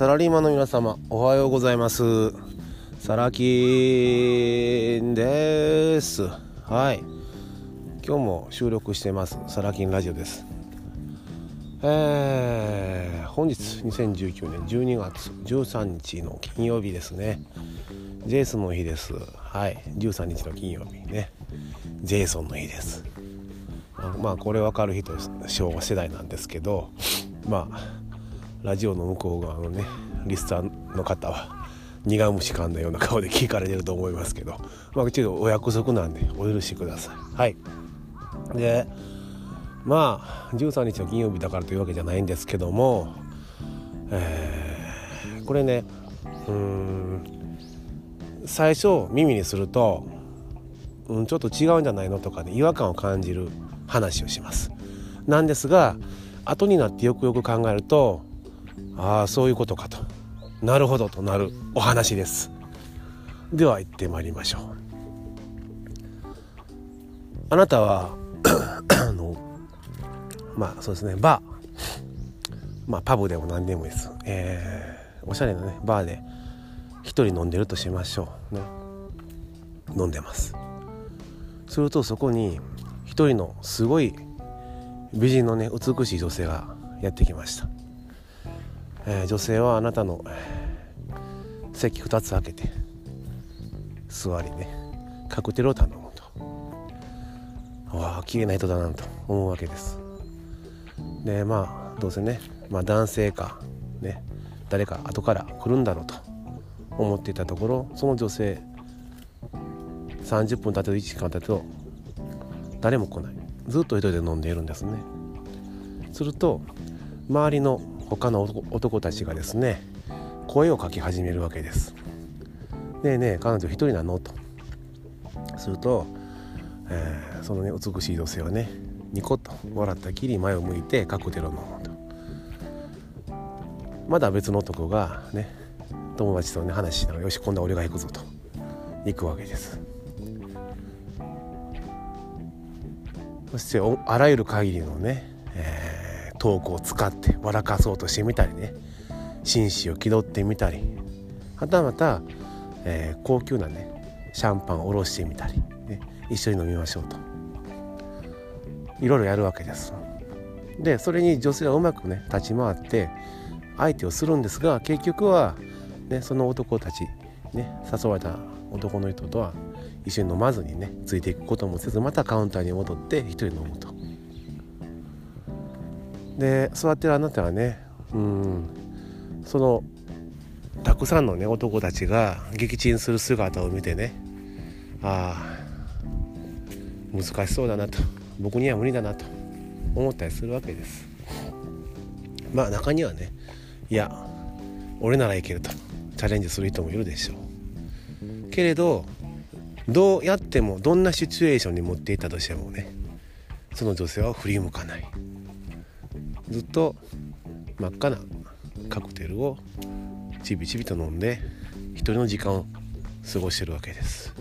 サラリーマンの皆様おはようございます。サラキンです。はい。今日も収録してます。サラキンラジオです。えー、本日2019年12月13日の金曜日ですね。ジェイソンの日です。はい。13日の金曜日ね。ジェイソンの日です。まあこれ分かる人昭和世代なんですけどまあラジオの向こう側のねリスターの方は苦虫噛んだような顔で聞かれてると思いますけどまあちょっとお約束なんでお許しください。はい。でまあ13日の金曜日だからというわけじゃないんですけども、えー、これねうん最初耳にすると、うん、ちょっと違うんじゃないのとか、ね、違和感を感じる話をします。なんですが後になってよくよく考えるとああそういうことかと。なるほどとなるお話です。では行ってまいりましょう。あなたは あのまあそうですねバー。まあパブでも何でもいいです。えー、おしゃれなねバーで一人飲んでるとしましょう。ね。飲んでます。するとそこに一人のすごい美人のね美しい女性がやってきました。えー、女性はあなたの、席2つ開けて座りね。カクテルを頼むと。わあ綺麗な人だなと思うわけです。でまあどうせね、まあ、男性かね誰か後から来るんだろうと思っていたところその女性30分経てと1時間経てと誰も来ない。ずっと一人で飲んでいるんですね。すると周りの他の男たちがですね声をかき始めるわけです「ねえねえ彼女一人なの?」と。すると、えー、そのね美しい女性はねニコッと笑ったきり前を向いてカクテルを飲むと。まだ別の男がね友達とね話しながら「よし今度は俺が行くぞ」と行くわけです。そしてあらゆる限りのね、えートークを使って笑かそうとしてみたりね。紳士を気取ってみたり。はたまた、えー、高級なねシャンパンをおろしてみたり、ね、一緒に飲みましょうと。いろいろやるわけです。でそれに女性はうまくね立ち回って相手をするんですが結局は、ね、その男たち、ね、誘われた男の人とは一緒に飲まずにねついていくこともせずまたカウンターに戻って一人飲むと。で座ってるあなたはねうんそのたくさんのね男たちが撃沈する姿を見てねああ難しそうだなと僕には無理だなと思ったりするわけです。まあ中にはねいや俺ならいけるとチャレンジする人もいるでしょう。けれどどうやってもどんなシチュエーションに持っていったとしてもねその女性は振り向かない。ずっと真っ赤なカクテルをちびちびと飲んで一人の時間を過ごしてるわけです。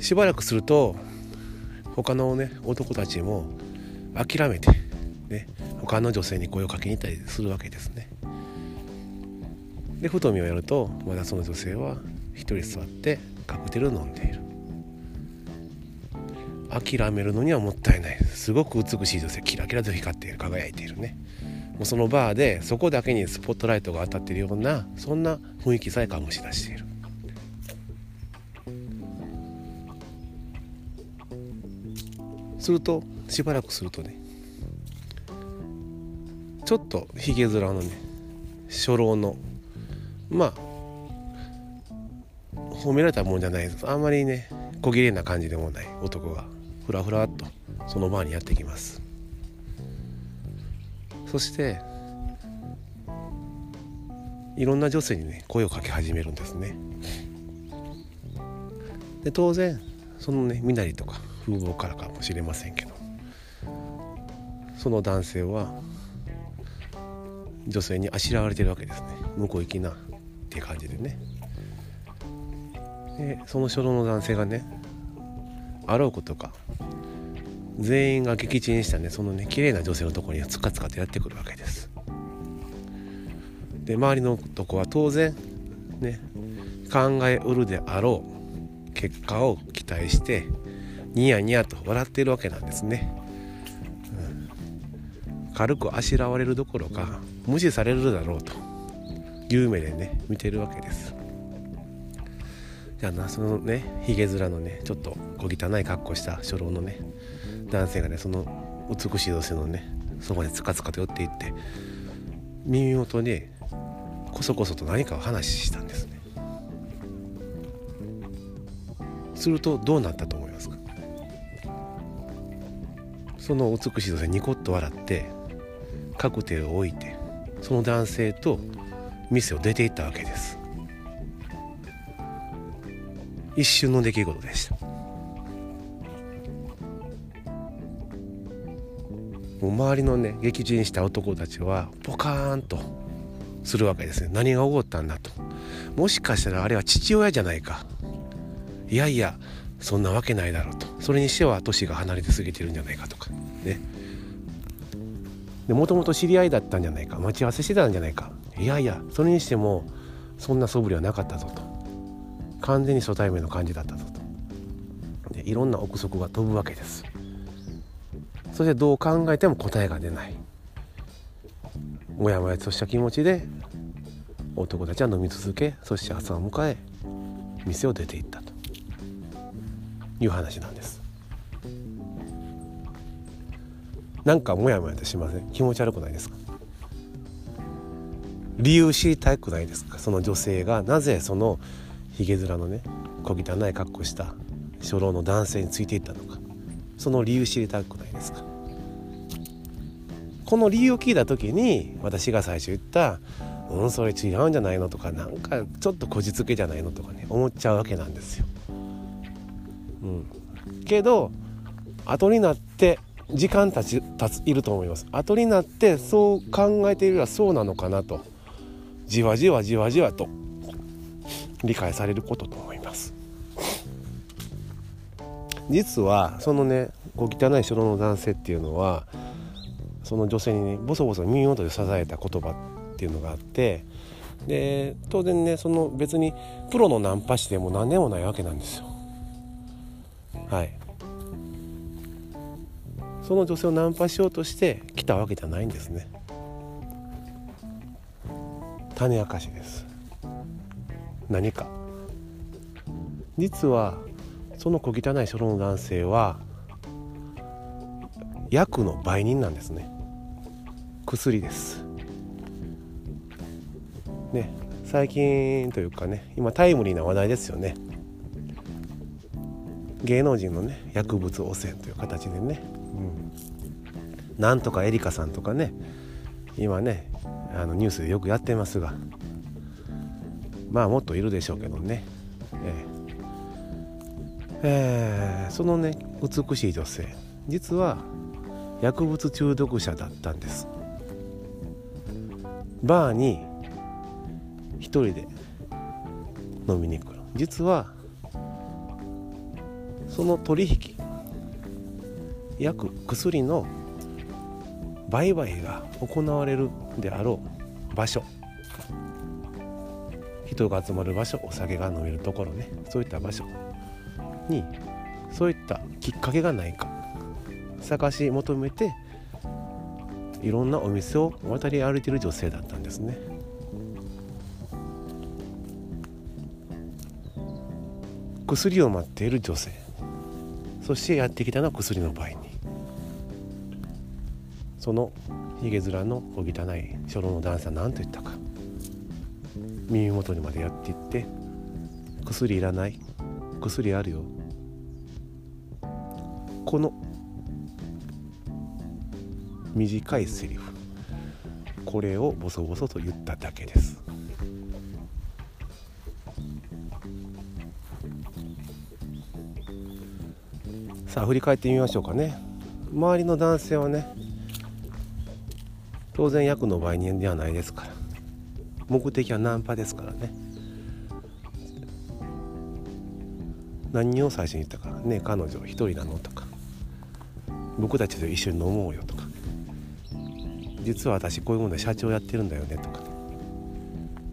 しばらくすると他のね男たちも諦めてね他の女性に声をかけに行ったりするわけですね。でふと見をやるとまだその女性は一人座ってカクテルを飲んでいる。諦めるのにはもったいない。すごく美しい女性キラキラと光っている輝いているね。もうそのバーでそこだけにスポットライトが当たっているようなそんな雰囲気さえ醸し出している。するとしばらくするとねちょっとひげ面のね初老のまあ褒められたもんじゃないです。あんまりね小綺麗な感じでもない男が。ふらふらっとそのバーにやってきます。そしていろんな女性にね声をかけ始めるんですね。で当然そのね身なりとか風貌からかもしれませんけどその男性は女性にあしらわれてるわけですね。向こう行きなっていう感じでね。でその初老の男性がねあろうことか。全員が撃沈したね。そのね綺麗な女性のところにつかつかとやってくるわけです。で周りのとこは当然ね考えうるであろう結果を期待してニヤニヤと笑っているわけなんですね、うん、軽くあしらわれるどころか無視されるだろうという目でね見てるわけです。じゃあそのねひげ面のねちょっと小汚い格好した初老のね男性がねその美しい女性のねそばにつかつかと寄っていって耳元にこそこそと何かを話したんですね。するとどうなったと思いますか？その美しい女性ニコッと笑ってカクテルを置いてその男性と店を出て行ったわけです。一瞬の出来事でした。周りのね撃沈した男たちはポカーンとするわけですね何が起こったんだと。もしかしたらあれは父親じゃないか。いやいやそんなわけないだろうと。それにしては年が離れて過ぎてるんじゃないかとか。ね。もともと知り合いだったんじゃないか。待ち合わせしてたんじゃないか。いやいやそれにしてもそんな素振りはなかったぞと。完全に初対面の感じだったぞと。でいろんな憶測が飛ぶわけです。そしてどう考えても答えが出ない。もやもやとした気持ちで男たちは飲み続けそして朝を迎え店を出て行ったと。いう話なんです。なんかモヤモヤとしません気持ち悪くないですか？理由知りたくないですか？その女性がなぜそのひげ面のね小汚い格好した初老の男性についていったのか。その理由知りたくないですか。この理由を聞いた時に私が最初言った「うんそれ違うんじゃないの?」とかなんかちょっとこじつけじゃないのとかね思っちゃうわけなんですよ。うん、けど後になって時間たちたついると思います。後になってそう考えているらそうなのかなと。じわじわじわじわと。理解されることと思います。実はそのね小汚い城の男性っていうのはその女性にねボソボソ耳元で支えた言葉っていうのがあってで当然ねその別にプロのナンパ師でも何でもないわけなんですよ。はい。その女性をナンパしようとして来たわけじゃないんですね。種明かしです。何か。実はその小汚い初老の男性は薬の売人なんですね。薬です。ね最近というかね今タイムリーな話題ですよね。芸能人のね薬物汚染という形でね、うん、なんとかエリカさんとかね今ねあのニュースでよくやってますが。まあもっといるでしょうけどね、えーえー、そのね美しい女性。実は薬物中毒者だったんです。バーに一人で飲みに来る。実はその取引薬薬の売買が行われるであろう場所。人が集まる場所お酒が飲めるところね。そういった場所。にそういったきっかけがないか。探し求めていろんなお店を渡り歩いてる女性だったんですね。薬を待っている女性。そしてやってきたのは薬の場合にそのひげ面の小汚い初老の男性は何と言ったか。耳元にまでやっていって薬いらない薬あるよ。この短いセリフ。これをボソボソと言っただけです。さあ振り返ってみましょうかね。周りの男性はね当然役の売人ではないですから。目的はナンパですからね。何を最初に言ったかね彼女一人なのとか。僕たちと一緒に飲もうよとか。実は私こういうもので社長やってるんだよねとか。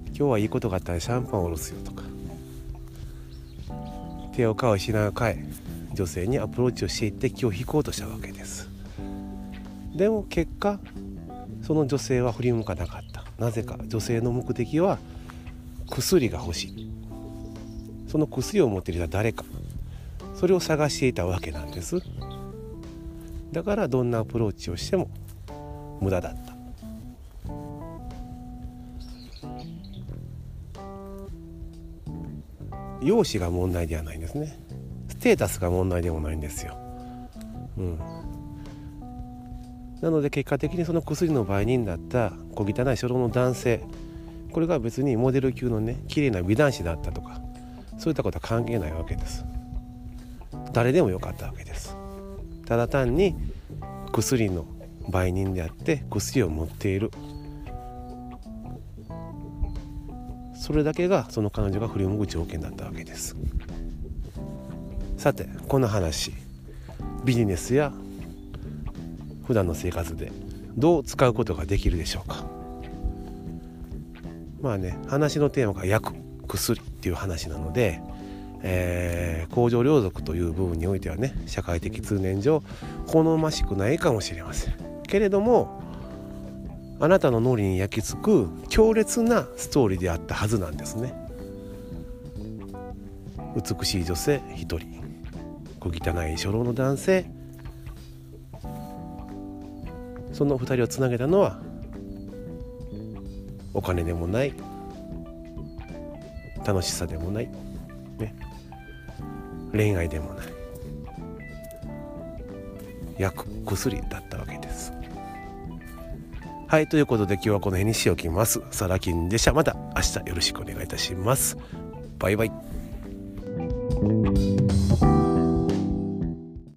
今日はいいことがあったらシャンパンを下ろすよとか。手を変え品を変え女性にアプローチをしていって気を引こうとしたわけです。でも結果その女性は振り向かなかった。なぜか女性の目的は薬が欲しい。その薬を持っている人は誰か。それを探していたわけなんです。だからどんなアプローチをしても無駄だった。容姿が問題ではないんですね。ステータスが問題でもないんですよ、うん、なので結果的にその薬の売人だった小汚い初老の男性これが別にモデル級のね綺麗な美男子だったとかそういったことは関係ないわけです。誰でもよかったわけです。ただ単に薬の売人であって薬を持っている。それだけがその彼女が振り向く条件だったわけです。さてこの話。ビジネスや普段の生活でどう使うことができるでしょうか。まあね話のテーマが薬薬っていう話なので、えー、工場両属という部分においてはね社会的通念上好ましくないかもしれません。けれどもあなたの脳裏に焼き付く強烈なストーリーであったはずなんですね。美しい女性一人。小汚い初老の男性。その2人をつなげたのはお金でもない楽しさでもない、ね、恋愛でもない。薬薬だったわけですはいということで今日はこの辺にしておきますサラキンでしたまた明日よろしくお願いいたします。バイバイ。